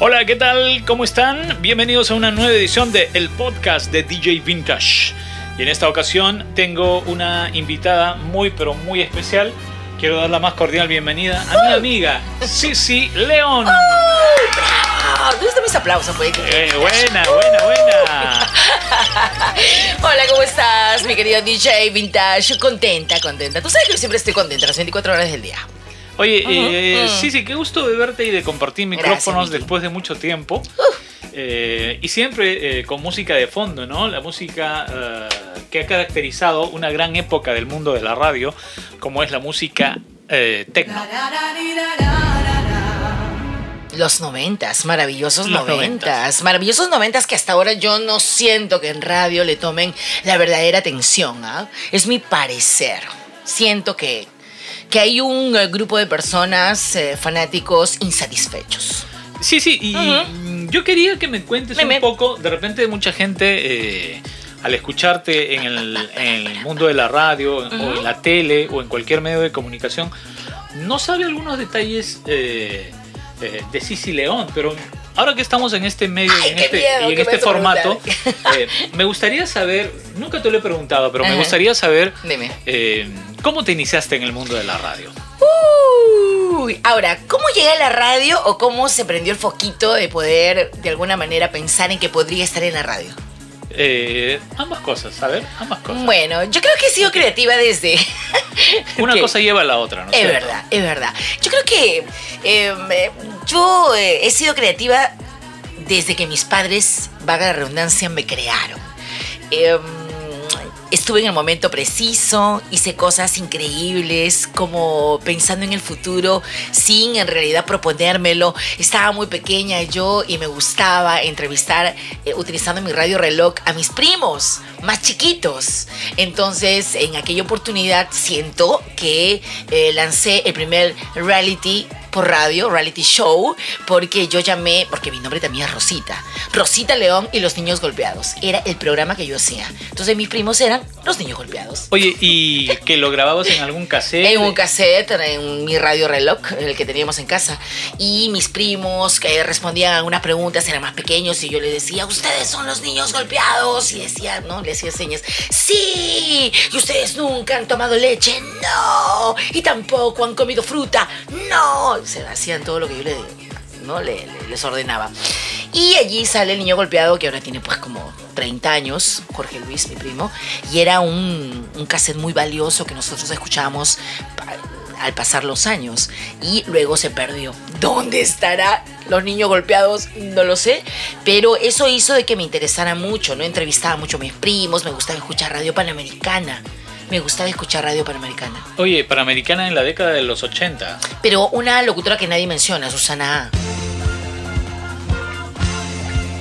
Hola, ¿qué tal? ¿Cómo están? Bienvenidos a una nueva edición de el podcast de DJ Vintage. Y en esta ocasión tengo una invitada muy pero muy especial. Quiero dar la más cordial bienvenida a mi amiga Sisi León. ¿Dónde están mis aplausos? Pues? Eh, buena, buena, buena. Hola, ¿cómo estás, mi querido DJ Vintage? Contenta, contenta. Tú sabes que yo siempre estoy contenta las 24 horas del día. Oye, eh, sí, sí, qué gusto de verte y de compartir micrófonos después de mucho tiempo. Eh, y siempre eh, con música de fondo, ¿no? La música que ha caracterizado una gran época del mundo de la radio, como es la música techno. Los noventas, maravillosos noventas, maravillosos noventas que hasta ahora yo no siento que en radio le tomen la verdadera atención. ¿ah? Es mi parecer. Siento que que hay un eh, grupo de personas eh, fanáticos insatisfechos. Sí, sí, y yo quería que me cuentes un poco, de repente mucha gente... Eh, al escucharte en el, mundo de la radio o en la tele o en cualquier medio de comunicación, no sabe algunos detalles de Cici León, pero ahora que estamos en este medio y en este, este formato, me gustaría saber, nunca te lo he preguntado, pero me gustaría saber Dime. ¿Cómo te iniciaste en el mundo de la radio? Uy, ahora, ¿cómo llegué a la radio o cómo se prendió el foquito de poder de alguna manera pensar en que podría estar en la radio? Eh, ambas cosas, a ver, ambas cosas. Bueno, yo creo que he sido creativa desde... Una cosa lleva a la otra, ¿no? Es verdad, es verdad. Yo creo que em, eh, yo eh, he sido creativa desde que mis padres, vaga la redundancia, me crearon. Estuve en el momento preciso, hice cosas increíbles, como pensando en el futuro, sin en realidad proponérmelo. Estaba muy pequeña yo y me gustaba entrevistar eh, utilizando mi radio reloj a mis primos más chiquitos. Entonces, en aquella oportunidad siento que eh, lancé el primer reality por radio, reality show, porque yo llamé, porque mi nombre también es Rosita, Rosita León y los niños golpeados. Era el programa que yo hacía. Entonces mis primos eran los niños golpeados. Oye, ¿y que lo grababas en algún cassette? En un cassette, en mi radio reloj, el que teníamos en casa. Y mis primos que respondían a algunas preguntas eran más pequeños y yo les decía, ustedes son los niños golpeados. Y decía, ¿no? Le hacía señas, sí. Y ustedes nunca han tomado leche, no. Y tampoco han comido fruta, no se hacían todo lo que yo le, ¿no? les ordenaba. Y allí sale el niño golpeado, que ahora tiene pues como 30 años, Jorge Luis, mi primo, y era un, un cassette muy valioso que nosotros escuchábamos al pasar los años y luego se perdió. ¿Dónde estará los niños golpeados? No lo sé, pero eso hizo de que me interesara mucho, ¿no? Entrevistaba mucho a mis primos, me gustaba escuchar radio panamericana me gustaba escuchar radio panamericana. Oye, panamericana en la década de los 80. Pero una locutora que nadie menciona, Susana A.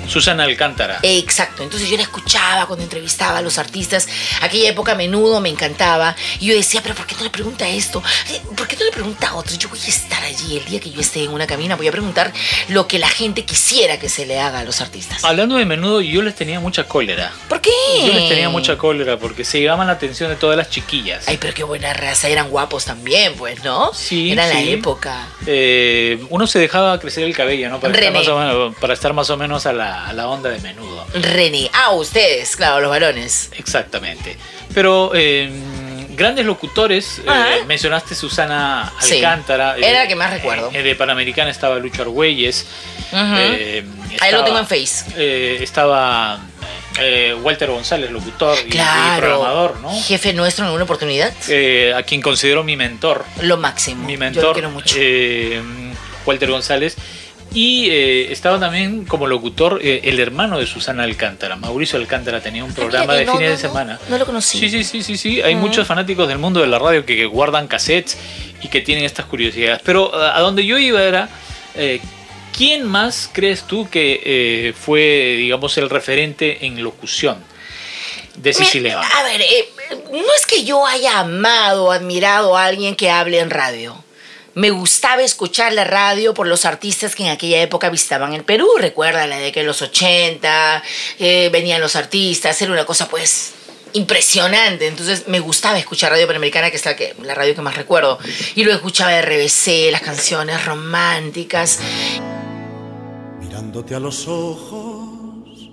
Susana Alcántara. Exacto, entonces yo la escuchaba cuando entrevistaba a los artistas. Aquella época a menudo me encantaba. Y yo decía, pero ¿por qué no le pregunta esto? Eh, ¿Por qué no le pregunta a otro? Yo voy a estar allí el día que yo esté en una cabina. Voy a preguntar lo que la gente quisiera que se le haga a los artistas. Hablando de menudo, yo les tenía mucha cólera. ¿Por qué? Yo les tenía mucha cólera porque se llevaban la atención de todas las chiquillas. Ay, pero qué buena raza. Eran guapos también, pues, ¿no? Sí. Era la época. Eh, uno se dejaba crecer el cabello, ¿no? Para, estar más, o menos, para estar más o menos a la a la onda de menudo. René. Ah, ustedes, claro, los varones. Exactamente. Pero eh, grandes locutores, eh, mencionaste Susana Alcántara. era la que más recuerdo. de Panamericana estaba Lucho Argüelles. Ahí lo tengo en Face. estaba Walter González, locutor y, programador, ¿no? Jefe nuestro en una oportunidad. a quien considero mi mentor. Lo máximo. Mi mentor. Yo lo quiero mucho. Walter González. Y eh, estaba también como locutor eh, el hermano de Susana Alcántara, Mauricio Alcántara, tenía un programa de fines de semana. No, lo conocí. Sí, sí, sí, sí, sí. Hay muchos fanáticos del mundo de la radio que, guardan cassettes y que tienen estas curiosidades. Pero a donde yo iba era, eh, ¿quién más crees tú que fue, digamos, el referente en locución? de Sicilia. A ver, no es que yo haya amado o admirado a alguien que hable en radio me gustaba escuchar la radio por los artistas que en aquella época visitaban el Perú. Recuerda la de que en los 80 eh, venían los artistas, era una cosa pues impresionante. Entonces me gustaba escuchar radio panamericana, que es la, que, la radio que más recuerdo. Y luego escuchaba RBC, las canciones románticas. Mirándote a los ojos,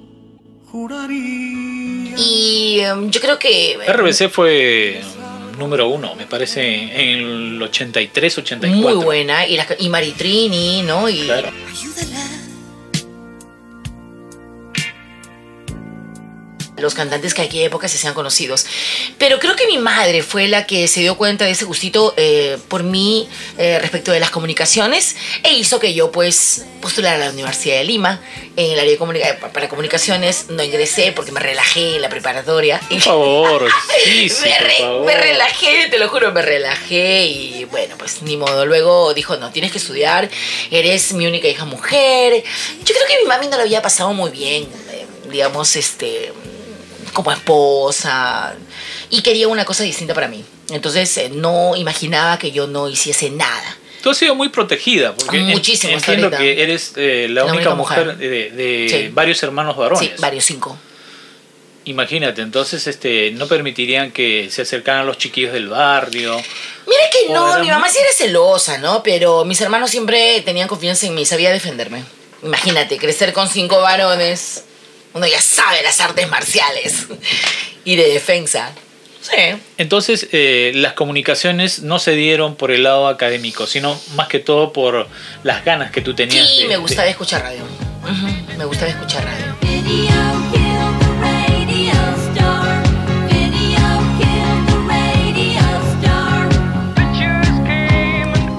juraría. Y em, yo creo que. RBC fue número uno, me parece, en el 83, 84. Muy buena. Y, la, y Maritrini, ¿no? Y, Claro. Los cantantes que en aquella época se sean conocidos. Pero creo que mi madre fue la que se dio cuenta de ese gustito eh, por mí eh, respecto de las comunicaciones e hizo que yo pues postulara a la Universidad de Lima en el área de comunica para comunicaciones. No ingresé porque me relajé en la preparatoria. Por favor, sí, sí, me, por re- favor. me relajé, te lo juro, me relajé y bueno, pues ni modo. Luego dijo, no, tienes que estudiar, eres mi única hija mujer. Yo creo que mi mami no lo había pasado muy bien, eh, digamos, este, como esposa y quería una cosa distinta para mí. Entonces eh, no imaginaba que yo no hiciese nada. Tú has sido muy protegida, porque Muchísimo, entiendo que eres eh, la, La única única mujer, mujer. de, de Sí. varios hermanos varones. Sí, varios cinco. Imagínate, entonces este, no permitirían que se acercaran los chiquillos del barrio. Mira que no, mi mamá muy- sí era celosa, ¿no? Pero mis hermanos siempre tenían confianza en mí, sabía defenderme. Imagínate, crecer con cinco varones, uno ya sabe las artes marciales y de defensa. Sí. Entonces, eh, las comunicaciones no se dieron por el lado académico, sino más que todo por las ganas que tú tenías. Sí, de- me de- gustaba escuchar radio. Ujú, Me gustaba escuchar radio.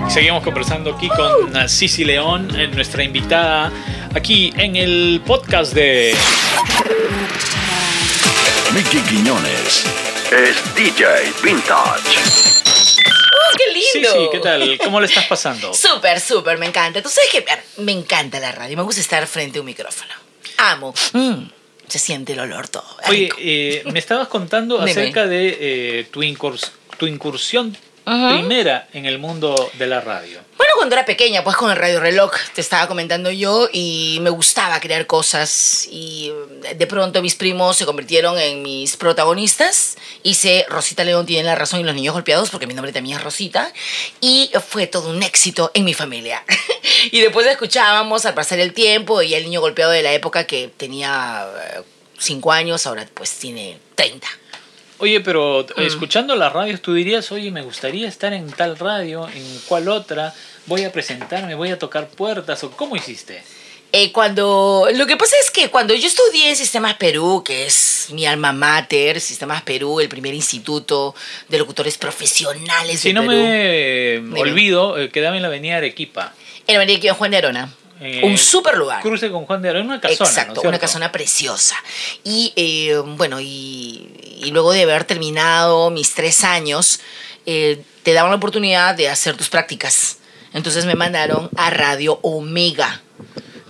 Seguimos conversando aquí con uh, Cici León, eh, nuestra invitada, aquí en el podcast de... Mickey Quiñones es DJ Vintage. ¡Oh, qué Sí, lindo! sí, ¿qué tal? ¿Cómo le estás pasando? Súper, súper, me encanta. Tú sabes que me encanta la radio, me gusta estar frente a un micrófono. Amo. Mm, se siente el olor todo. Oye, eh, me estabas contando acerca de eh, tu, incurs- tu incursión primera en el mundo de la radio. Bueno, cuando era pequeña, pues con el radio reloj, te estaba comentando yo, y me gustaba crear cosas. Y eh, de pronto mis primos se convirtieron en mis protagonistas. Hice Rosita León tiene la razón y los niños golpeados, porque mi nombre también es Rosita. Y fue todo un éxito en mi familia. y después escuchábamos al pasar el tiempo, y el niño golpeado de la época que tenía 5 años, ahora pues tiene 30. Oye, pero Mm. escuchando las radios, tú dirías, oye, me gustaría estar en tal radio, en cuál otra, voy a presentarme, voy a tocar puertas, o cómo hiciste? Eh, cuando lo que pasa es que cuando yo estudié en Sistemas Perú, que es mi alma mater, Sistemas Perú, el primer instituto de locutores profesionales Si no Perú, me olvido, eh, quedaba en la avenida Arequipa. en María Quio Juan de Arona. Eh, un super lugar. Cruce con Juan de Arona, una casona, Exacto, ¿no es una casona preciosa. Y eh, bueno, y, y luego de haber terminado mis tres años, eh, te daban la oportunidad de hacer tus prácticas. Entonces me mandaron a Radio Omega,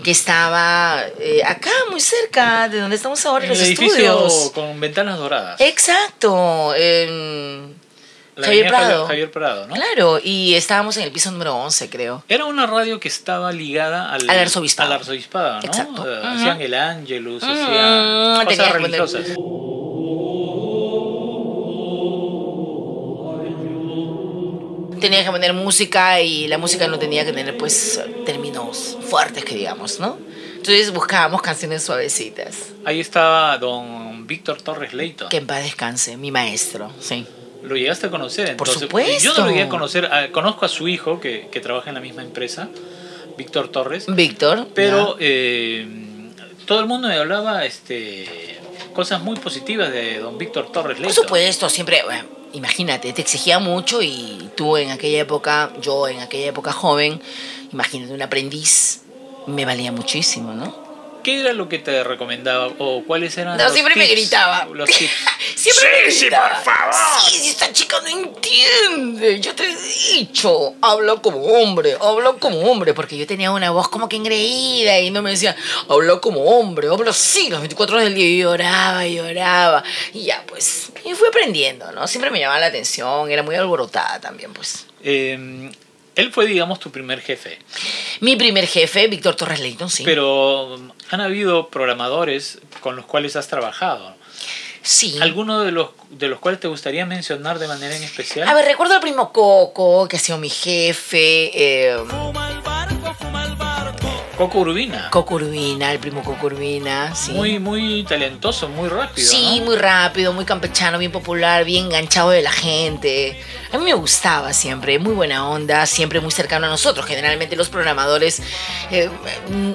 que estaba eh, acá, muy cerca de donde estamos ahora, en los el estudios. con ventanas doradas. Exacto, La Javier Prado. Javier Prado, ¿no? Claro, y estábamos en el piso número 11, creo. Era una radio que estaba ligada al, Al arzobispado. al arzobispado, ¿no? Exacto. Ujú. Hacían el Ángelus, Mm, hacían tenía cosas religiosas. Tenía que poner música y la música no tenía que tener, pues, términos fuertes, que digamos, ¿no? Entonces buscábamos canciones suavecitas. Ahí estaba don Víctor Torres Leito. Que en paz descanse, mi maestro, sí. Lo llegaste a conocer, Por entonces. supuesto. Yo no lo llegué a conocer. ah, Conozco a su hijo que, que trabaja en la misma empresa, Víctor Torres. Víctor. Pero eh, todo el mundo me hablaba este, cosas muy positivas de don Víctor Torres Por Leito. supuesto, siempre, bueno, imagínate, te exigía mucho y tú en aquella época, yo en aquella época joven, imagínate, un aprendiz, me valía muchísimo, ¿no? ¿Qué era lo que te recomendaba o cuáles eran No, los siempre me gritaba. Los tips. Siempre me Sí, sí, gritaba. por favor. Sí, sí, esta chica no entiende. Yo te he dicho, habla como hombre, habla como hombre, porque yo tenía una voz como que engreída y no me decía, habla como hombre, habla así las 24 horas del día. Y lloraba, y lloraba. Y ya, pues, y fui aprendiendo, ¿no? Siempre me llamaba la atención, era muy alborotada también, pues. Eh, él fue, digamos, tu primer jefe. Mi primer jefe, Víctor Torres Leighton, sí. Pero um, han habido programadores con los cuales has trabajado. sí. ¿Alguno de los, de los cuales te gustaría mencionar de manera en especial? A ver, recuerdo al primo Coco, que ha sido mi jefe. eh, Coco Urbina. Coco Urbina, el primo Coco Urbina, sí. Muy, muy talentoso, muy rápido. Sí, ¿no? muy rápido, muy campechano, bien popular, bien enganchado de la gente. A mí me gustaba siempre, muy buena onda, siempre muy cercano a nosotros. Generalmente los programadores eh,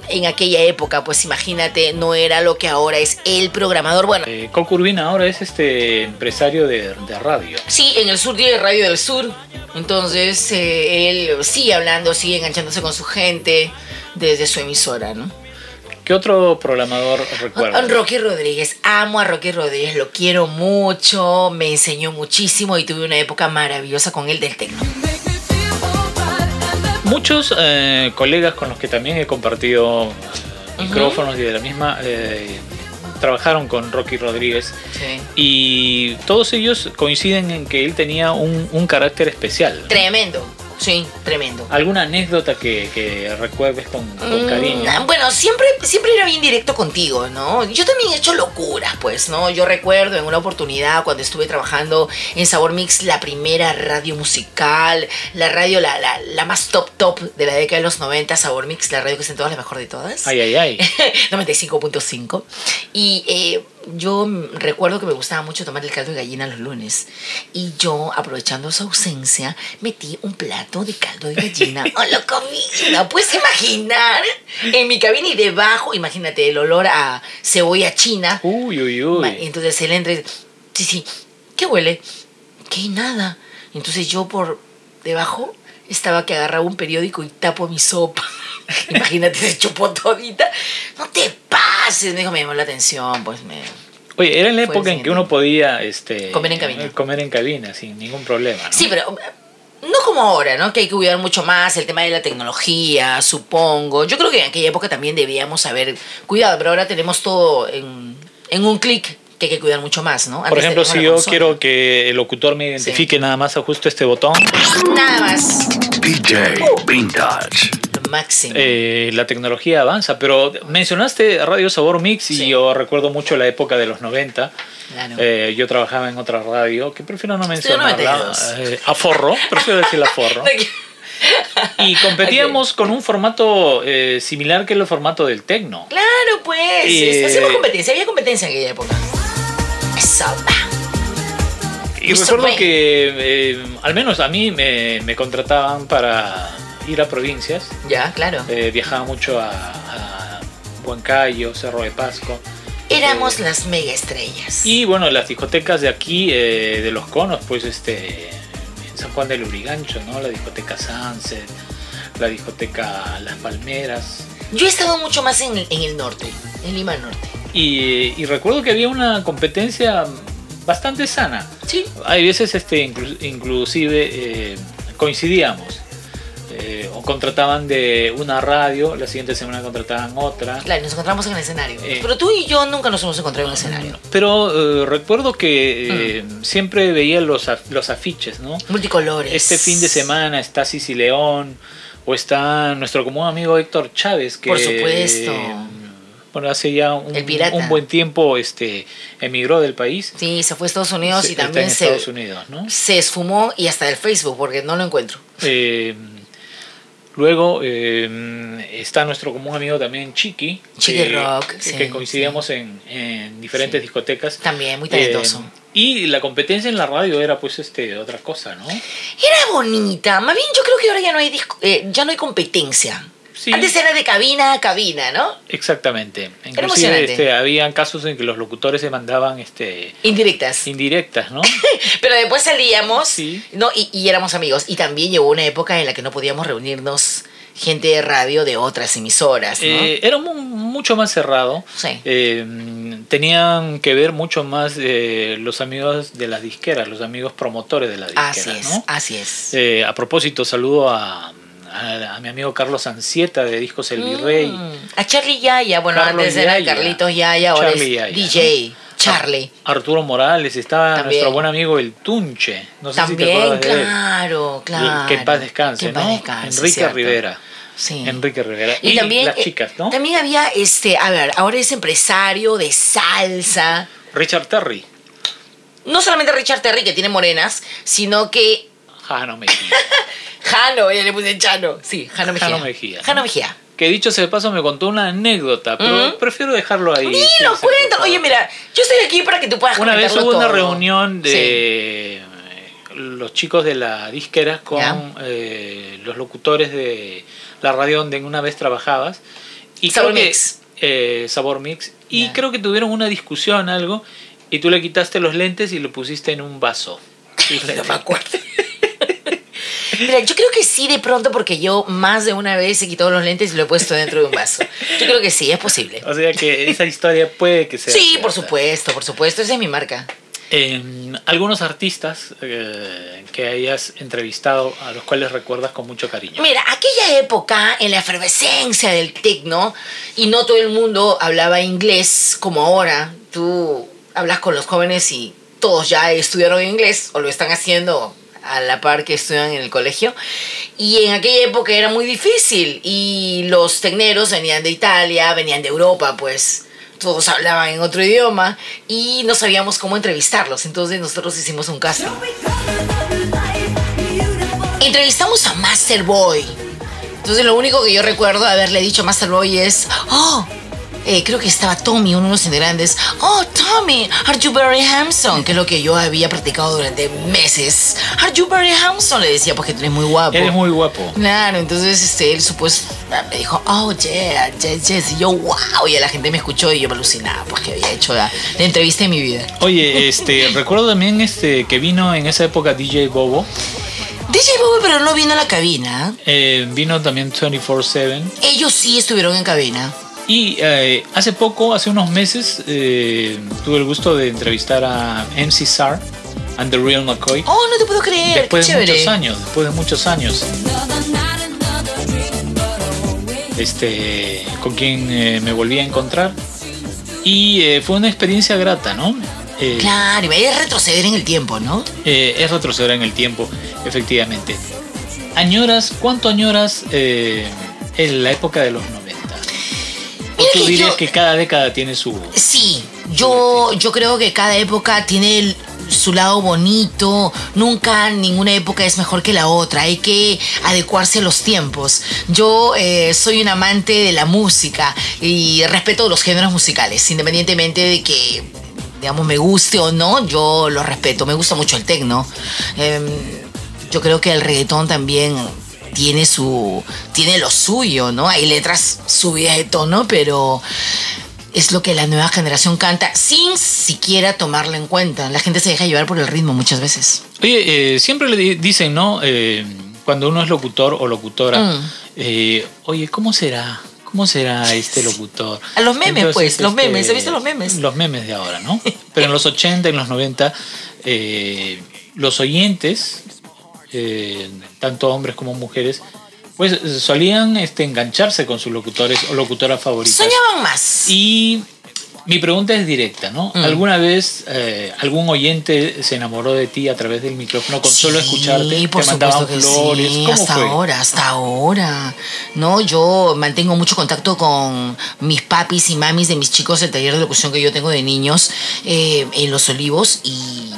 en aquella época, pues imagínate, no era lo que ahora es el programador. Bueno, Eh, Coco Urbina ahora es este empresario de, de radio. sí, en el sur tiene Radio del Sur. Entonces eh, él sigue hablando, sigue enganchándose con su gente desde su emisora, ¿no? ¿Qué otro programador recuerda? Rocky Rodríguez, amo a Rocky Rodríguez, lo quiero mucho, me enseñó muchísimo y tuve una época maravillosa con él del tecno. Muchos eh, colegas con los que también he compartido eh, micrófonos y de la misma eh, trabajaron con Rocky Rodríguez Sí. y todos ellos coinciden en que él tenía un, un carácter especial. Tremendo, sí, tremendo. ¿Alguna anécdota que, que recuerdes con, con Mm, cariño? Bueno, siempre, siempre era bien directo contigo, ¿no? Yo también he hecho locuras, pues, ¿no? Yo recuerdo en una oportunidad cuando estuve trabajando en Sabor Mix, la primera radio musical, la radio, la, la, la más top top de la década de los 90, Sabor Mix, la radio que es en todas la mejor de todas. Ay, ay, ay. 95.5. Y eh, yo recuerdo que me gustaba mucho tomar el caldo de gallina los lunes. Y yo, aprovechando su ausencia, metí un plato de caldo de gallina. ¡Oh, lo comí! ¿No puedes imaginar? En mi cabina y debajo, imagínate el olor a cebolla china. Uy, uy, uy. Entonces él entra y dice, sí, sí, ¿qué huele? ¿Qué nada? Entonces yo por debajo estaba que agarraba un periódico y tapo mi sopa. Imagínate, se chupó todita. No te pases, me dijo, me llamó la atención, pues me... Oye, era en la época en que uno podía este, Comer en cabina. eh, Comer en cabina sin ningún problema. ¿no? Sí, pero eh, no como ahora, ¿no? Que hay que cuidar mucho más el tema de la tecnología, supongo. Yo creo que en aquella época también debíamos haber cuidado, pero ahora tenemos todo en, en un clic que hay que cuidar mucho más, ¿no? Por ejemplo, si yo consola. quiero que el locutor me identifique, nada más ajusto este botón. Nada más. DJ Vintage. Máximo. eh, la tecnología avanza, pero mencionaste Radio Sabor Mix y Sí. yo recuerdo mucho la época de los 90. Claro. Eh, yo trabajaba en otra radio que prefiero no mencionarla. 92. eh, aforro, prefiero decir aforro. Y competíamos con un formato eh, similar que el formato del tecno. Claro, pues. Hacemos competencia. Había competencia en aquella época. Eso. Y recuerdo que al menos a mí me, me contrataban para ir a provincias. Ya, claro. Eh, viajaba mucho a, a Huancayo, Cerro de Pasco. Éramos las mega estrellas. Y bueno, las discotecas de aquí, eh, de los conos, pues este, en San Juan del Urigancho, ¿no? La discoteca Sunset, la discoteca Las Palmeras. Yo he estado mucho más en, en el norte, en Lima Norte. Y, y recuerdo que había una competencia bastante sana. Sí. Hay veces, este, inclu- inclusive, eh, coincidíamos. Eh, o contrataban de una radio, la siguiente semana contrataban otra. Claro, nos encontramos en el escenario. Eh. Pero tú y yo nunca nos hemos encontrado en el escenario. Pero eh, recuerdo que Mm. siempre veía los, los afiches, ¿no? Multicolores. Este fin de semana está Cici León o está nuestro común amigo Héctor Chávez, que Por supuesto. bueno, hace ya un, un buen tiempo este, emigró del país. Sí, se fue a Estados Unidos Se- y está también en se, Estados Unidos, ¿no? se esfumó y hasta del Facebook porque no lo encuentro. Eh, luego eh, está nuestro común amigo también Chiqui, Chiqui que, Rock, que- sí, que coincidíamos en, en diferentes Sí. discotecas. También, muy talentoso. Eh, y la competencia en la radio era pues este otra cosa, ¿no? Era bonita. Más bien yo creo que ahora ya no hay, disco- eh, ya no hay competencia. Sí. Antes era de cabina a cabina, ¿no? Exactamente. Inclusive este, habían casos en que los locutores se mandaban este, Indirectas. indirectas, ¿no? Pero después salíamos Sí. ¿no? Y, y éramos amigos. Y también llegó una época en la que no podíamos reunirnos gente de radio de otras emisoras, ¿no? Eh, era mu- mucho más cerrado. Sí. Eh, tenían que ver mucho más eh, los amigos de las disqueras, los amigos promotores de las disqueras, así es, ¿no? así es. A propósito, saludo a, a, a mi amigo Carlos Ancieta de Discos El Virrey. Mm, A Charlie Yaya, bueno, Carlos antes era Yaya. Carlitos Yaya, ahora Charlie es Yaya, DJ. Charlie. Arturo Morales, estaba También. nuestro buen amigo el Tunche. No sé si te También, acuerdas de él. claro, claro. Que en paz descanse, Que paz ¿no? descanse, Enrique cierto. Rivera. Sí. Enrique Rivera. Y, Y, también, las eh, chicas, ¿no? También había, este, a ver, ahora es empresario de salsa. Richard Terry. No solamente Richard Terry, que tiene morenas, sino que Jano Mejía. Jano, ella le puse Chano. Sí, Jano Mejía. Jano Mejía, ¿no? Jano Mejía. que dicho sea de paso me contó una anécdota, pero prefiero dejarlo ahí. Dilo, Sí, favor. Oye, mira, yo estoy aquí para que tú puedas Una vez hubo una reunión de Sí. eh, los chicos de la disquera con eh, los locutores de la radio donde una vez trabajabas. Y Sabor creo que- Mix. eh, Sabor Mix. Y creo que tuvieron una discusión, algo, y tú le quitaste los lentes y lo pusiste en un vaso. No me acuerdo. Mira, yo creo que sí de pronto porque yo más de una vez he quitado los lentes y lo he puesto dentro de un vaso. Yo creo que sí, es posible. O sea que esa historia puede que sea. Sí, por supuesto, por supuesto, esa es mi marca. Eh, algunos artistas eh, que hayas entrevistado a los cuales recuerdas con mucho cariño. Mira, aquella época, en la efervescencia del tecno, y no todo el mundo hablaba inglés como ahora, tú hablas con los jóvenes y todos ya estudiaron inglés o lo están haciendo a la par que estudian en el colegio. Y en aquella época era muy difícil y los tecneros venían de Italia, venían de Europa, pues todos hablaban en otro idioma y no sabíamos cómo entrevistarlos. Entonces nosotros hicimos un casting. Entrevistamos a Master Boy. Entonces lo único que yo recuerdo haberle dicho a Master Boy es, oh, eh, creo que estaba Tommy, uno de los integrantes. Oh, Tommy, are you very handsome? Que es lo que yo había practicado durante meses. Are you very handsome? Le decía, porque tú eres muy guapo. Eres muy guapo. Claro, entonces este, él supuesto me dijo, oh, yeah, yes, yes. Y yo, wow. Y la gente me escuchó y yo me alucinaba porque había hecho la, la entrevista de mi vida. Oye, este, recuerdo también este que vino en esa época DJ Bobo. DJ Bobo, pero no vino a la cabina. eh, vino también 24-7. Ellos sí estuvieron en cabina. Y eh, hace poco, hace unos meses, eh, tuve el gusto de entrevistar a MC Sar and the Real McCoy. Oh, no te puedo creer. después qué de chévere. muchos años, después de muchos años. Este, con quien eh, me volví a encontrar. Y fue una experiencia grata, ¿no? Claro, es retroceder en el tiempo, ¿no? Es retroceder en el tiempo, efectivamente. ¿Añoras, cuánto añoras en la época de los 90? ¿O Mira tú dirías yo- que cada década tiene su... Sí, yo, yo creo que cada época tiene el- su lado bonito. Nunca ninguna época es mejor que la otra. Hay que adecuarse a los tiempos. Yo eh, soy un amante de la música y respeto los géneros musicales, independientemente de que, digamos, me guste o no, yo lo respeto. Me gusta mucho el tecno. Em, yo creo que el reggaetón también tiene su tiene lo suyo, ¿no? Hay letras subidas de tono, pero es lo que la nueva generación canta sin siquiera tomarlo en cuenta. La gente se deja llevar por el ritmo muchas veces. Oye, eh, siempre le di- dicen, ¿no? Eh, cuando uno es locutor o locutora, Mm. eh, oye, ¿cómo será? ¿Cómo será este locutor? A los memes, pues, los memes, ¿has visto los memes? Los memes de ahora, ¿no? Pero en los 80, en los 90, eh, los oyentes, eh, tanto hombres como mujeres, pues solían este, engancharse con sus locutores o locutoras favoritas. Soñaban más. Y mi pregunta es directa, ¿no? Mm. ¿Alguna vez eh, algún oyente se enamoró de ti a través del micrófono con solo escucharte? por ¿Te mandaban flores? sí, ¿Cómo hasta fue? ahora, hasta ahora. No, yo mantengo mucho contacto con mis papis y mamis de mis chicos del taller de locución que yo tengo de niños eh, en Los Olivos y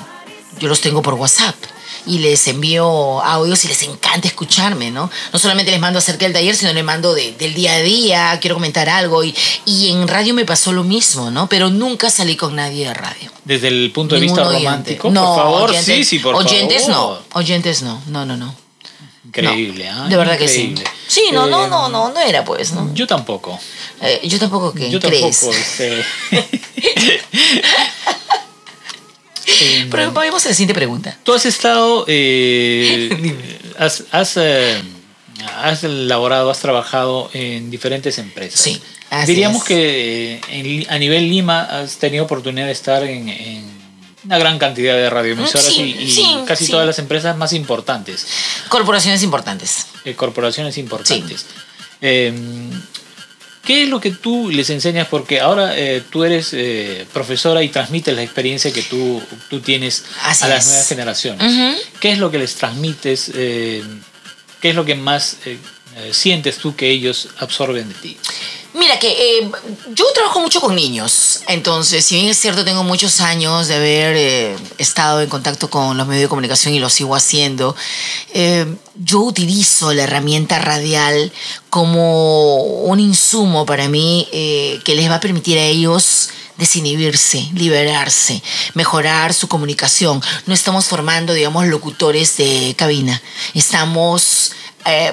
yo los tengo por WhatsApp. Y les envío audios y les encanta escucharme, ¿no? No solamente les mando acerca del taller, sino les mando de- del día a día, quiero comentar algo. Y, y en radio me pasó lo mismo, ¿no? Pero nunca salí con nadie de radio. Desde el punto de Ningún vista oyente. romántico, No, por favor, oyentes- sí, sí, por oyentes favor. no, oyentes no, no, no, no. Increíble, No, ¿ah? De verdad Increíble. que sí. Sí, no, no, Eh, no, no, no era pues, ¿no? Yo tampoco. Eh, yo tampoco, ¿qué? Yo ¿Crees? tampoco. Este... Em, Pero vamos a la siguiente pregunta. Tú has estado, eh, has, has, eh, has elaborado, has trabajado en diferentes empresas. Sí, así Diríamos es. que eh, en- a nivel Lima has tenido oportunidad de estar en, en una gran cantidad de radioemisoras Sí, y, y sí, casi sí. todas las empresas más importantes, Corporaciones importantes. eh, corporaciones importantes. ¿Qué es lo que tú les enseñas? Porque ahora eh, tú eres eh, profesora y transmites la experiencia que tú, tú tienes Así a las es. nuevas generaciones. ¿Qué es lo que les transmites? eh, ¿Qué es lo que más sientes tú que ellos absorben de ti? Mira que eh, yo trabajo mucho con niños, entonces si bien es cierto tengo muchos años de haber eh, estado en contacto con los medios de comunicación y lo sigo haciendo, eh, yo utilizo la herramienta radial como un insumo para mí eh, que les va a permitir a ellos desinhibirse, liberarse, mejorar su comunicación. No estamos formando, digamos, locutores de cabina, estamos... eh,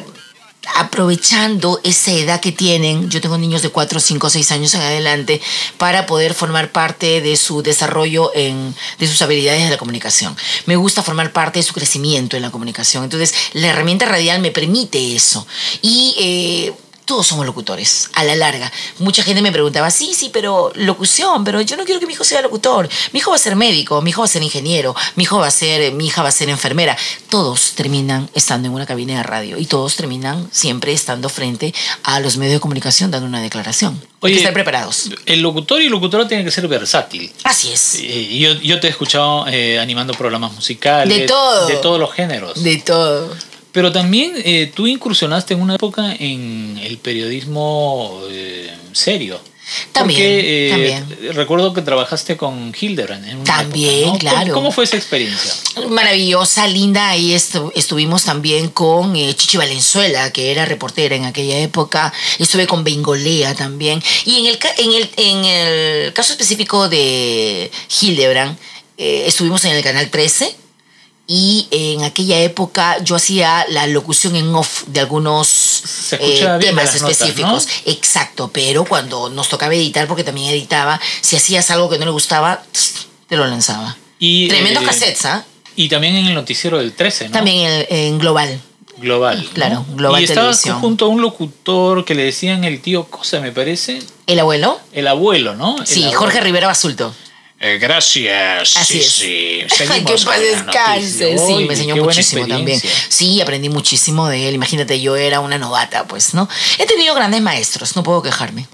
aprovechando esa edad que tienen, yo tengo niños de 4, 5, 6 años en adelante, para poder formar parte de su desarrollo en, de sus habilidades de la comunicación. Me gusta formar parte de su crecimiento en la comunicación. Entonces, la herramienta radial me permite eso. Y eh, todos somos locutores, a la larga. Mucha gente me preguntaba, sí, sí, pero locución, pero yo no quiero que mi hijo sea locutor. Mi hijo va a ser médico, mi hijo va a ser ingeniero, mi hijo va a ser, mi hija va a ser enfermera. Todos terminan estando en una cabina de radio y todos terminan siempre estando frente a los medios de comunicación dando una declaración. Hay que estar preparados. El locutor y locutora tiene que ser versátil. Así es. Yo, yo te he escuchado eh, animando programas musicales. De todo. De todos los géneros. De todo. Pero también eh, tú incursionaste en una época en el periodismo eh, serio. También, Porque, eh, también. Recuerdo que trabajaste con Hildebrand. En una También, época, ¿no? claro. ¿Cómo, cómo fue esa experiencia? Maravillosa, linda. Ahí estu- estuvimos también con eh, Chichi Valenzuela, que era reportera en aquella época. Estuve con Bengolea también. Y en el, ca- en el, en el caso específico de Hildebrand, eh, estuvimos en el Canal 13. Y en aquella época yo hacía la locución en off de algunos eh, temas las notas, específicos. Exacto, pero cuando nos tocaba editar, porque también editaba, si hacías algo que no le gustaba, te lo lanzaba. Y, Tremendos eh, cassettes, ¿ah? Y también en el noticiero del 13, ¿no? También en, en Global. Global. ¿no? Claro, Global Y estabas Televisión. junto a un locutor que le decían el tío Cosa, me parece. ¿El abuelo? El abuelo, ¿no? El Sí, abuelo. Jorge Rivera Basulto. Eh, gracias. Así sí, es. sí. que Seguimos la descanse. Sí, me enseñó muchísimo también. Sí, aprendí muchísimo de él. Imagínate, yo era una novata, pues, ¿no? He tenido grandes maestros, no puedo quejarme.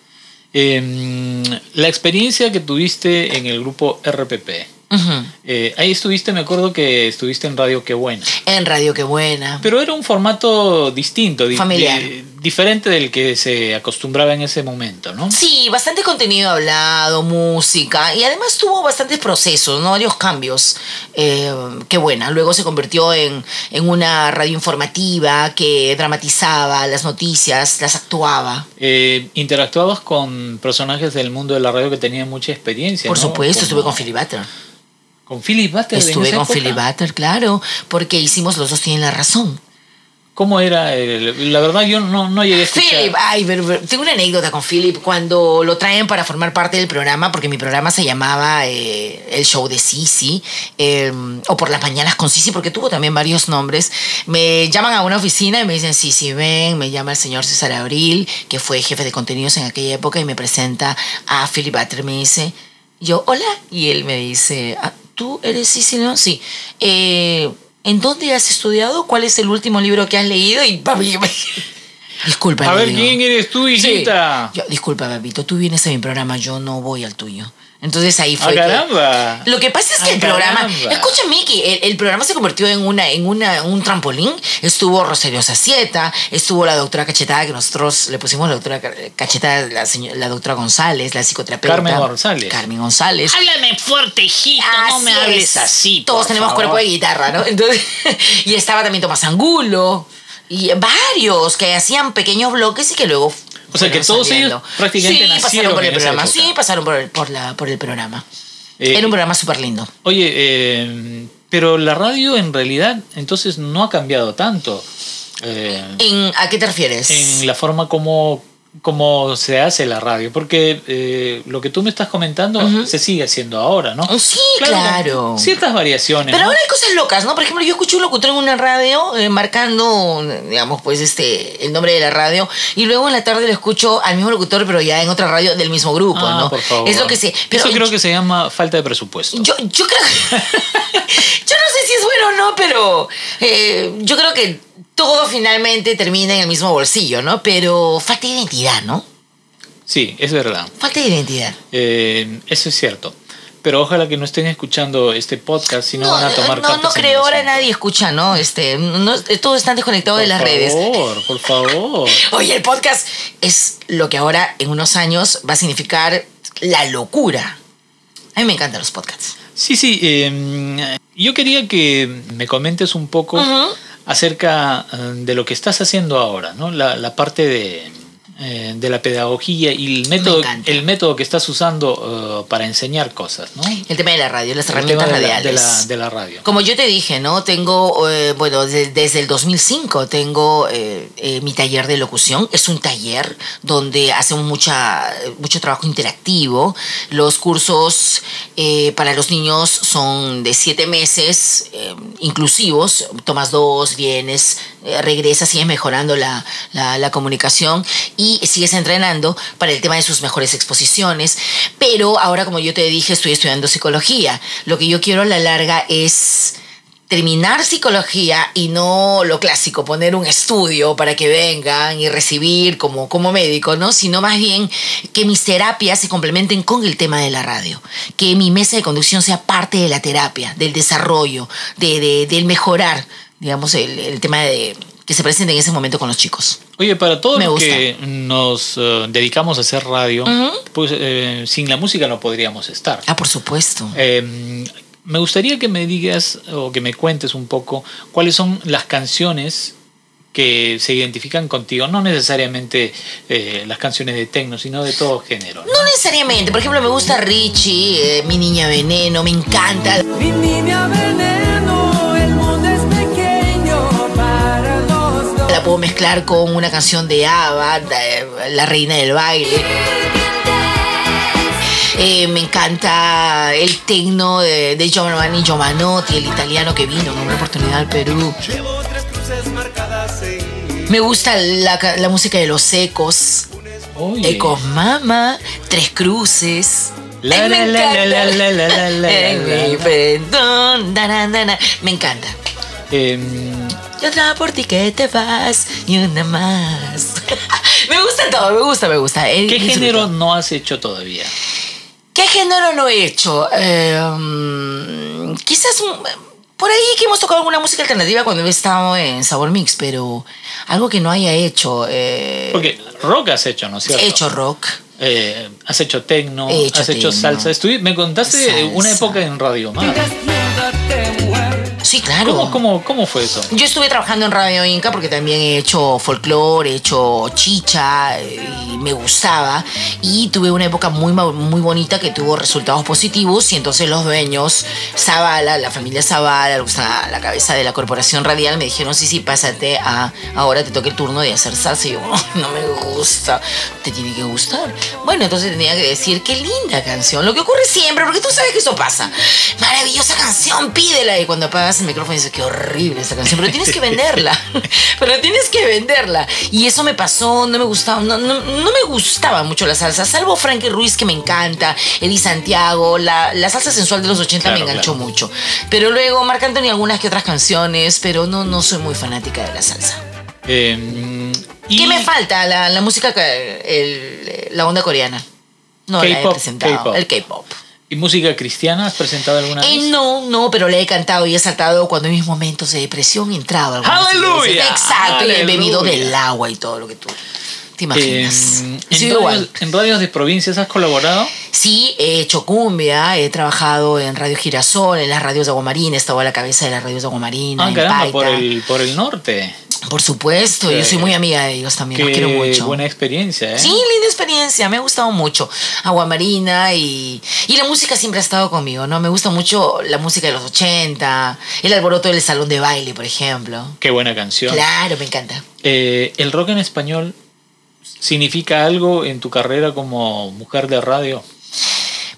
Eh, la experiencia que tuviste en el grupo RPP. Eh, ahí estuviste, me acuerdo que estuviste en Radio Qué Buena. En Radio Qué Buena. Pero era un formato distinto, di- Familiar. di- diferente del que se acostumbraba en ese momento, ¿no? Sí, bastante contenido hablado, música y además tuvo bastantes procesos, ¿no? varios cambios. Eh, qué buena. Luego se convirtió en, en una radio informativa que dramatizaba las noticias, las actuaba. Eh, interactuabas con personajes del mundo de la radio que tenían mucha experiencia. Por ¿no? supuesto, estuve con Philip Butter. Con Philip Butter. Estuve con época. Philip Butter, claro, porque hicimos Los dos tienen la razón. ¿Cómo era? el- la verdad, yo no, no llegué a escuchar. Philip, ay, pero- pero tengo una anécdota con Philip cuando lo traen para formar parte del programa, porque mi programa se llamaba eh, El Show de Sisi, eh, o Por las Mañanas con Sisi, porque tuvo también varios nombres. Me llaman a una oficina y me dicen, Sisi, ven, me llama el señor César Abril, que fue jefe de contenidos en aquella época, y me presenta a Philip Butter. Me dice, yo, hola, y él me dice, "Ah, ¿tú eres Sisi León? Sí. Eh, ¿En dónde has estudiado? ¿Cuál es el último libro que has leído? Y papi, Disculpa. A ver, digo. ¿quién eres tú, Sí. hijita? Yo, disculpa, papito, tú vienes a mi programa, yo no voy al tuyo. Entonces ahí fue. ¡Ah, que- caramba! Lo que pasa es que Ah, el programa. caramba. Escucha, Miki, el, el programa se convirtió en una, en una, un trampolín. Estuvo Rosario Sacieta, estuvo la doctora Cachetada, que nosotros le pusimos la doctora Ca- Cachetada, la, señora- la doctora González, la psicoterapeuta. Carmen González. Carmen González. Háblame fuerte, hijito, no me Así hables es. así. Todos por tenemos favor. cuerpo de guitarra, ¿no? Entonces, y estaba también Tomás Angulo. Y varios que hacían pequeños bloques y que luego. O sea, que todos saliendo. ellos prácticamente sí, nacieron pasaron por el en programa. Sí, pasaron por el, por la, por el programa. Eh, Era un programa súper lindo. Oye, eh, pero la radio en realidad entonces no ha cambiado tanto eh, ¿En, ¿A qué te refieres? en la forma como, como se hace la radio, porque eh, lo que tú me estás comentando se sigue haciendo ahora, ¿no? Oh, Sí, claro. Ciertas variaciones. Pero ¿no? ahora hay cosas locas, ¿no? Por ejemplo, yo escuché un locutor en una radio eh, marcando, digamos, pues este, el nombre de la radio, y luego en la tarde lo escucho al mismo locutor, pero ya en otra radio del mismo grupo, Ah, ¿no? por favor. Es lo que sí. Pero Eso creo que se llama falta de presupuesto. Yo, yo creo que. si es bueno o no, pero eh, yo creo que todo finalmente termina en el mismo bolsillo, ¿no? Pero falta de identidad, ¿no? Sí, es verdad. Falta de identidad. Eh, eso es cierto. pero ojalá que no estén escuchando este podcast, si no, No, van a tomar no, no creo, ahora nadie escucha, ¿no? Este, no, todos están desconectados de las por redes. favor, por favor. Oye, el podcast es lo que ahora en unos años va a significar la locura. A mí me encantan los podcasts. Sí, sí. eh, yo quería que me comentes un poco acerca eh, de lo que estás haciendo ahora, ¿no? La, la parte de, eh, de la pedagogía y el método, el método que estás usando eh, para enseñar cosas, ¿no? El tema de la radio, las El herramientas tema de la- radiales. de la, de la radio. Como yo te dije, ¿no? Tengo, eh, bueno, de- desde el 2005 tengo eh, eh, mi taller de locución. Es un taller donde hacemos mucha, mucho trabajo interactivo. Los cursos para los niños son de siete meses, inclusivos. Tomas dos, vienes, regresas, sigues mejorando la, la- la comunicación y sigues entrenando para el tema de sus mejores exposiciones. Pero ahora, como yo te dije, estoy estudiando psicología. Lo que yo quiero a la larga es terminar psicología y no lo clásico, poner un estudio para que vengan y recibir como, como médico, ¿no? Sino más bien que mis terapias se complementen con el tema de la radio, que mi mesa de conducción sea parte de la terapia, del desarrollo, de, de- del mejorar, digamos, el, el tema de que se presente en ese momento con los chicos. Oye, para todos los que nos eh, dedicamos a hacer radio, pues eh, sin la música no podríamos estar. Ah, por supuesto. Eh, me gustaría que me digas o que me cuentes un poco cuáles son las canciones que se identifican contigo, no necesariamente eh, las canciones de techno, sino de todo género. ¿no? No necesariamente, por ejemplo, me gusta Richie, eh, Mi Niña Veneno, me encanta. Mi niña veneno, puedo mezclar con una canción de ABBA, La Reina del Baile. Eh, me encanta el tecno de, de Giovanni Giovanotti, el italiano que vino en una oportunidad al Perú. Me gusta la, ca- la música de los ecos. Oye. Ecos Mama, Tres Cruces. La, me la, la, encanta. Me. Eh, Y otra por ti que te vas y una más. me gusta todo, me gusta, me gusta. Eh, ¿Qué disfruto. género no has hecho todavía? ¿Qué género no he hecho? Eh, mm, quizás por ahí que hemos tocado alguna música alternativa cuando he estado en Sabor Mix, pero algo que no haya hecho. eh, Porque rock has hecho, ¿no es cierto? he hecho rock. Eh, has hecho techno, He hecho has hecho tecno. salsa. Estuvi- me contaste Salsa. una época en Radio Mar. Sí, claro. ¿Cómo, cómo, cómo fue eso? Yo estuve trabajando en Radio Inca porque también he hecho folclore, he hecho chicha eh, y me gustaba. Y tuve una época muy, muy bonita que tuvo resultados positivos y entonces los dueños, Zavala, la familia Zavala, la cabeza de la corporación radial, me dijeron, sí, sí, pásate a, ahora te toca el turno de hacer salsa. Y yo, "Ay, no me gusta, te tiene que gustar. Bueno, entonces tenía que decir, qué linda canción, lo que ocurre siempre, porque tú sabes que eso pasa. Maravillosa canción, pídela. Y cuando apagas el micrófono dices, qué horrible esta canción, pero tienes que venderla. pero tienes que venderla. Y eso me pasó, no me gustaba, no, no, no me gustaba mucho la salsa, salvo Frankie Ruiz, que me encanta, Eddie Santiago, la, la salsa sensual de los 80 me enganchó claro. mucho. Pero luego Marc Anthony algunas que otras canciones, pero no, no soy muy fanática de la salsa. Eh, y ¿Qué me falta? La, la música, el- la onda coreana. No la he presentado. El K-pop. ¿Y música cristiana has presentado alguna Eh, vez? no, no, pero le he cantado y he saltado cuando en mis momentos de depresión he entrado. algunas ¡Aleluya! Exacto, y he bebido del agua y todo lo que tú te Eh, imaginas. en, Sí, radios, en radios de provincias has colaborado? Sí, he hecho cumbia, he trabajado en Radio Girasol, en las radios de Aguamarina, he estado a la cabeza de las radios de Aguamarina. Ah, caramba, por el, por el norte. Por supuesto, yo soy muy amiga de ellos también, los quiero Qué mucho. buena experiencia, ¿eh? Sí, linda experiencia, me ha gustado mucho. Agua Marina y, y la música siempre ha estado conmigo, ¿no? Me gusta mucho la música de los 80, el alboroto del salón de baile, por ejemplo. Qué buena canción. Claro, me encanta. Eh, ¿El rock en español significa algo en tu carrera como mujer de radio?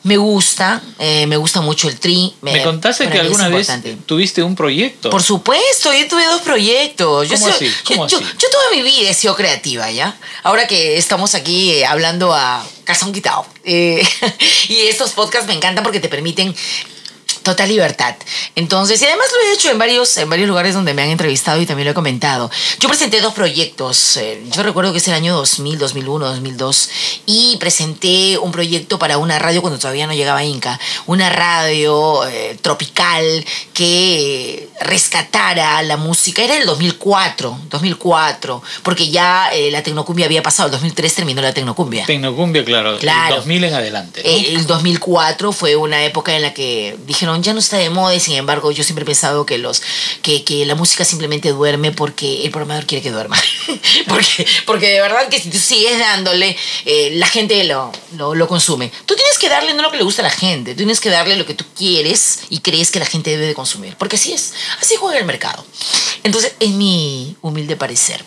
Me gusta, eh, me gusta mucho el tri. Me contaste para que alguna vez tuviste un proyecto. Por supuesto, yo tuve dos proyectos. Yo, ¿Cómo soy- así? yo- ¿Cómo yo- así? yo toda mi vida he sido creativa, ¿ya? Ahora que estamos aquí eh, hablando a calzón quitado. eh, y estos podcasts me encantan porque te permiten total libertad. Entonces, y además lo he hecho en varios, en varios lugares donde me han entrevistado y también lo he comentado. Yo presenté dos proyectos. eh, yo recuerdo que es el año 2000, 2001, 2002. Y presenté un proyecto para una radio cuando todavía no llegaba Inca. Una radio eh, tropical que rescatara la música. Era el 2004, 2004. Porque ya eh, la tecnocumbia había pasado. El 2003 terminó la tecnocumbia. Tecnocumbia, claro, Claro. el 2000 en adelante. ¿no? El 2004 fue una época en la que dijeron ya no está de moda y sin embargo yo siempre he pensado que los que, que la música simplemente duerme porque el programador quiere que duerma. Porque, porque de verdad que si tú sigues dándole eh, la gente lo, lo, lo consume. Tú tienes que darle no lo que le gusta a la gente tienes que darle lo que tú quieres y crees que la gente debe de consumir porque así es así juega el mercado. Entonces es mi humilde parecer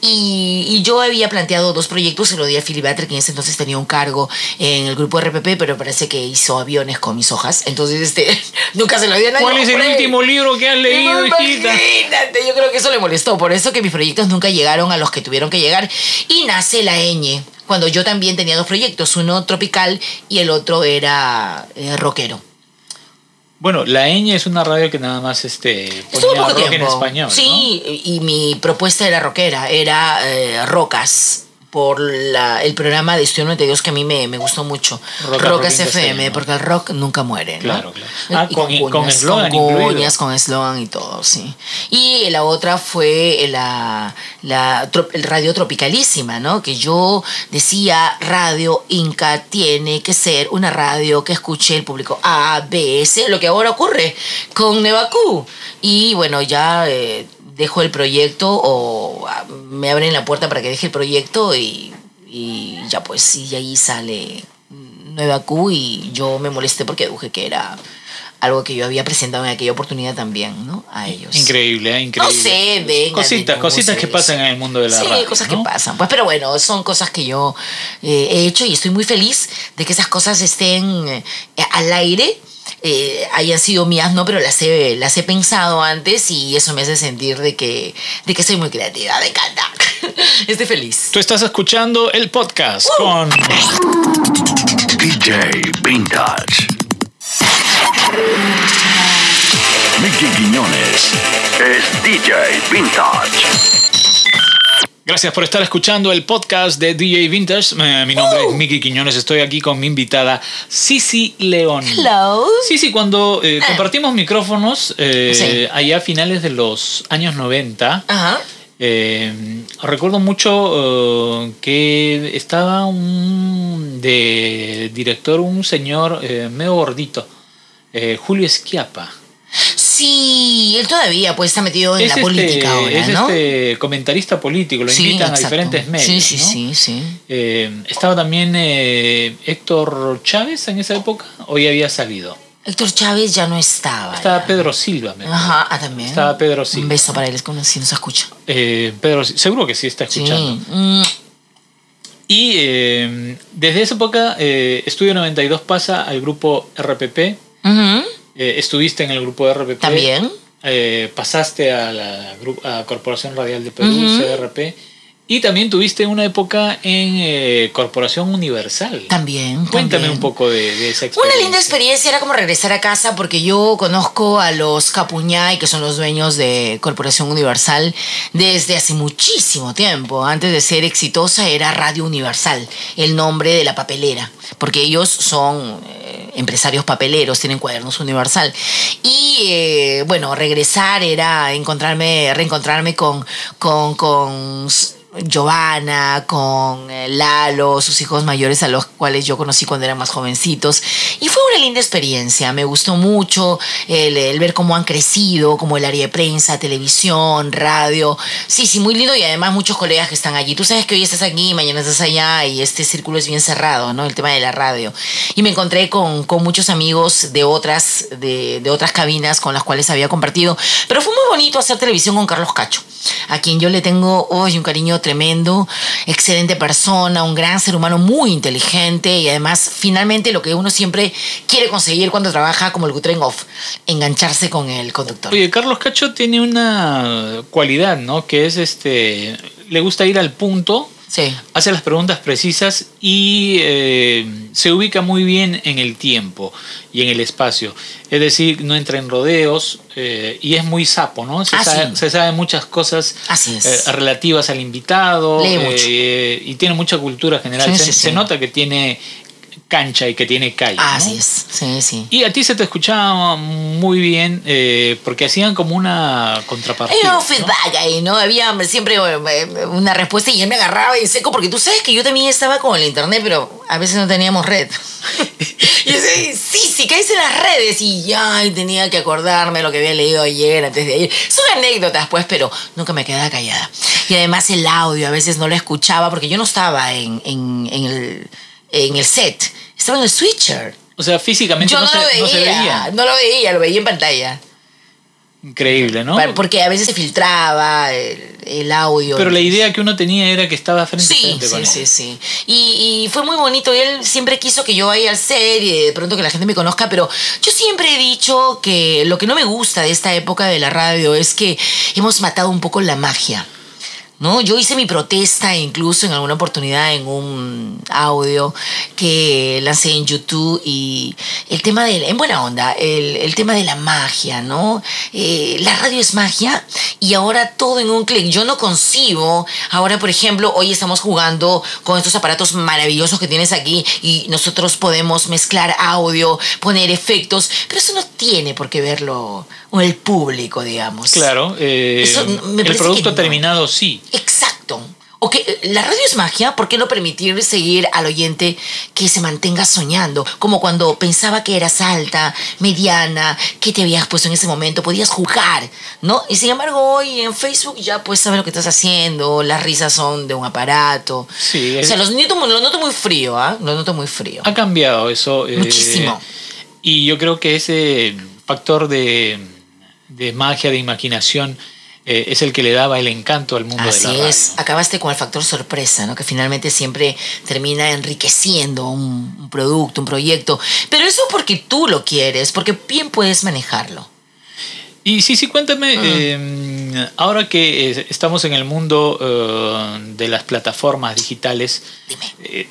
y, y yo había planteado dos proyectos, se lo di a Philip Batter, que en ese entonces tenía un cargo en el grupo RPP, pero parece que hizo aviones con mis hojas. Entonces, este, nunca se lo di a nadie. ¿Cuál es el Hombre, último libro que has leído, hijita? Imagínate, yo creo que eso le molestó. Por eso que mis proyectos nunca llegaron a los que tuvieron que llegar. Y nace la ñ, cuando yo también tenía dos proyectos, uno tropical y el otro era eh, rockero. Bueno, La Ñ es una radio que nada más este, ponía rock en español. Sí, y mi propuesta era rockera, era eh, Rocas por la- el programa de Estudio 92 que a mí me, me gustó mucho. Rock Rock porque el rock nunca muere. ¿no? Claro, claro. Ah, Y con- con cuñas, eslogan Con cuñas, con eslogan y todo, sí. Y la otra fue la, la el Radio Tropicalísima, ¿no? Que yo decía, Radio Inca tiene que ser una radio que escuche el público A, B, C, lo que ahora ocurre con Nevacú. Y bueno, ya eh, dejo el proyecto o ah, me abren la puerta para que deje el proyecto y, y ya pues sí, ahí sale Nueva Q y yo me molesté porque dije que era algo que yo había presentado en aquella oportunidad también, ¿no? A ellos. Increíble, ¿eh? increíble. No sé, venga. Cositas, cositas que pasan en el mundo de la sí, radio. cosas ¿no? que pasan. Pues, pero bueno, son cosas que yo eh, he hecho y estoy muy feliz de que esas cosas estén eh, al aire. Eh, hayan sido mías, no, pero las he, las he pensado antes y eso me hace sentir de que, de que soy muy creativa, me encanta. Estoy feliz. Tú estás escuchando el podcast Uh. con DJ Vintage. Mickey Quiñones es DJ Vintage. Gracias por estar escuchando el podcast de DJ Vintage. Eh, mi nombre Uh. es Miki Quiñones. Estoy aquí con mi invitada Sisi León. Hello. Sisi, cuando eh, compartimos micrófonos eh, Sí. allá a finales de los años 90, Ajá. eh, recuerdo mucho eh, que estaba un de director un señor eh, medio gordito, eh, Julio Esquiapa. Sí, él todavía pues está metido en Es la este- política ahora, es ¿no? este comentarista político, lo Sí, invitan exacto. a diferentes medios. Sí, sí, ¿no? sí, sí. Eh, estaba también eh, Héctor Chávez en esa época, o ya había salido. Héctor Chávez ya no estaba. Estaba ya. Pedro Silva, me Ajá, ah, también. Estaba Pedro Silva. Un beso para él, es como si nos escucha. Eh, Pedro, seguro que sí está escuchando. Sí. Mm, Y eh, desde esa época, eh, Estudio 92 pasa al grupo RPP. ujú, Eh, estuviste en el grupo de RPP. También. Eh, pasaste a la a Corporación Radial de Perú, Ujú. CRP. Y también tuviste una época en eh, Corporación Universal. También. Cuéntame también. un poco de, de esa Una experiencia. linda experiencia era como regresar a casa porque yo conozco a los Capuñay, que son los dueños de Corporación Universal, desde hace muchísimo tiempo. Antes de ser exitosa era Radio Universal, el nombre de la papelera, porque ellos son eh, empresarios papeleros, tienen cuadernos Universal. Y eh, bueno, regresar era encontrarme, reencontrarme con, con, con Giovanna, con eh, Lalo, sus hijos mayores a los cuales yo conocí cuando eran más jovencitos. Y fue una linda experiencia, me gustó mucho el, ver cómo han crecido, como el área de prensa, televisión, radio. Sí, sí, muy lindo y además muchos colegas que están allí. Tú sabes que hoy estás aquí, mañana estás allá y este círculo es bien cerrado, ¿no? El tema de la radio. Y me encontré con, con muchos amigos de otras, de, de otras cabinas con las cuales había compartido. Pero fue muy bonito hacer televisión con Carlos Cacho, a quien yo le tengo hoy un cariño excelente persona, un gran ser humano muy inteligente y además finalmente lo que uno siempre quiere conseguir cuando trabaja como el Gutren Off, engancharse con el conductor. Oye, Carlos Cacho tiene una cualidad, ¿no? Que es este. Le gusta ir al punto Sí. hace las preguntas precisas y eh, se ubica muy bien en el tiempo y en el espacio. Es decir, no entra en rodeos eh, y es muy sapo, ¿no? Se, Ah, sabe, se sabe muchas cosas eh, relativas al invitado y tiene mucha cultura general. Se, nota que tiene cancha y que tiene calle. ¿no? Así es. Sí, sí. Y a ti se te escuchaba muy bien eh, porque hacían como una contrapartida. Hay un ¿no? feedback ahí, ¿no? Había siempre eh, una respuesta y él me agarraba en seco porque tú sabes que yo también estaba con el internet, pero a veces no teníamos red. y yo decía, sí, sí, caes en las redes y ya y tenía que acordarme lo que había leído ayer, antes de ayer. Son anécdotas, pues, pero nunca me quedaba callada. Y además el audio a veces no lo escuchaba porque yo no estaba en, en, en el, en el set, estaba en el switcher. O sea, físicamente Yo no, no, se, lo veía, no se veía. no lo veía, lo veía en pantalla. Increíble, ¿no? Porque a veces se filtraba el, el audio. Pero la idea que uno tenía era que estaba frente a Sí, frente con sí, él. sí, sí. Y, y fue muy bonito. Y él siempre quiso que yo vaya al set y de pronto que la gente me conozca. Pero yo siempre he dicho que lo que no me gusta de esta época de la radio es que hemos matado un poco la magia. ¿No? Yo hice mi protesta incluso en alguna oportunidad en un audio que lancé en YouTube y el tema de, en buena onda, el, el tema de la magia, ¿no? Eh, la radio es magia y ahora todo en un clic. Yo no concibo, ahora por ejemplo, hoy estamos jugando con estos aparatos maravillosos que tienes aquí y nosotros podemos mezclar audio, poner efectos, pero eso no tiene por qué verlo el público, digamos. Claro, eh, Eso me el producto no. terminado sí. Exacto. O que eh, la radio es magia, ¿por qué no permitir seguir al oyente que se mantenga soñando? Como cuando pensaba que eras alta, mediana, que te habías puesto en ese momento, podías jugar, ¿no? Y sin embargo, hoy en Facebook ya pues sabes lo que estás haciendo, las risas son de un aparato. Sí, O sea, los noto, muy- lo noto muy frío, ¿ah? Lo noto muy frío. Ha cambiado eso. eh, Muchísimo. Y yo creo que ese factor de, de magia, de imaginación, eh, es el que le daba el encanto al mundo Así de la radio. es, acabaste con el factor sorpresa, ¿no? Que finalmente siempre termina enriqueciendo un, un producto, un proyecto. Pero eso porque tú lo quieres, porque bien puedes manejarlo. Y sí, sí, cuéntame, Ah. eh, ahora que eh, estamos en el mundo eh, de las plataformas digitales, Dime. eh,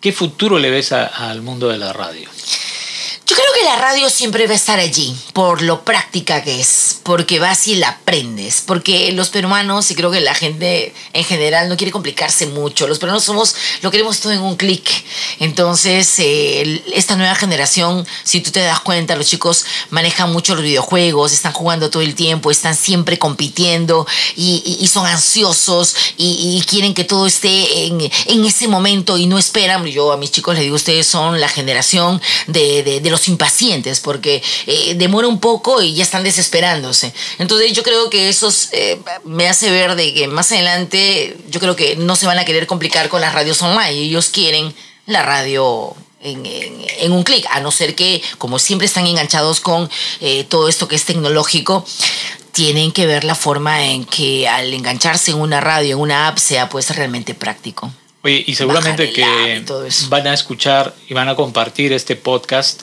¿qué futuro le ves a- al mundo de la radio? Yo creo que la radio siempre va a estar allí, por lo práctica que es, porque vas y la aprendes, porque los peruanos, y creo que la gente en general no quiere complicarse mucho, los peruanos somos, lo queremos todo en un clic. Entonces, eh, esta nueva generación, si tú te das cuenta, los chicos manejan mucho los videojuegos, están jugando todo el tiempo, están siempre compitiendo y, y- y son ansiosos y, y quieren que todo esté en, en ese momento y no esperan. Yo a mis chicos les digo, ustedes son la generación de, de- de los impacientes porque eh, demora un poco y ya están desesperándose. Entonces yo creo que eso es, eh, me hace ver de que más adelante yo creo que no se van a querer complicar con las radios online. Ellos quieren la radio en, en- en un clic, a no ser que, como siempre están enganchados con eh, todo esto que es tecnológico, tienen que ver la forma en que al engancharse en una radio, en una app, sea pues realmente práctico. Oye, y seguramente que y van a escuchar y van a compartir este podcast,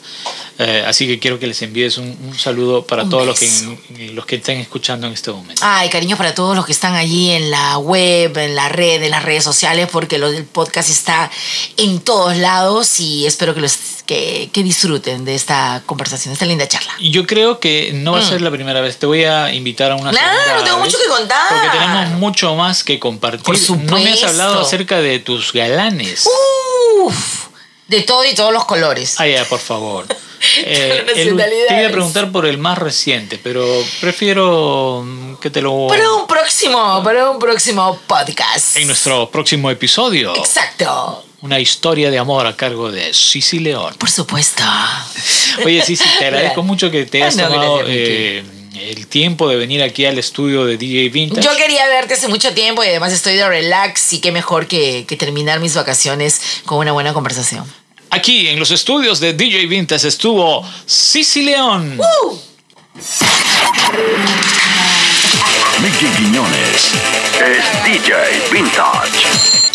eh, así que quiero que les envíes un, un saludo para Un todos los que, los que estén escuchando en este momento. Ay, cariño para todos los que están allí en la web, en la red, en las redes sociales, porque lo del podcast está en todos lados y espero que, los, que, que disfruten de esta conversación, de esta linda charla. Yo creo que no va a ser la primera vez. Te voy a invitar a una Mm. Claro, tengo mucho que contar. Porque tenemos mucho más que compartir. Por No me has supuesto. hablado acerca de tus galanes. Uf, de todo y todos los colores. Ah, ya, por favor. Eh, el- te iba a preguntar por el más reciente, pero prefiero mm, que te lo... Para un próximo, para un próximo podcast. En nuestro próximo episodio. Exacto. Una historia de amor a cargo de Sisi León. Por supuesto. Oye, Sisi, te agradezco mucho que te Ah, hayas no, tomado gracias, eh, el tiempo de venir aquí al estudio de DJ Vintage. Yo quería verte hace mucho tiempo y además estoy de relax y qué mejor que, que terminar mis vacaciones con una buena conversación. Aquí en los estudios de DJ Vintage estuvo Sisi León. Mickey Quiñones es DJ Vintage.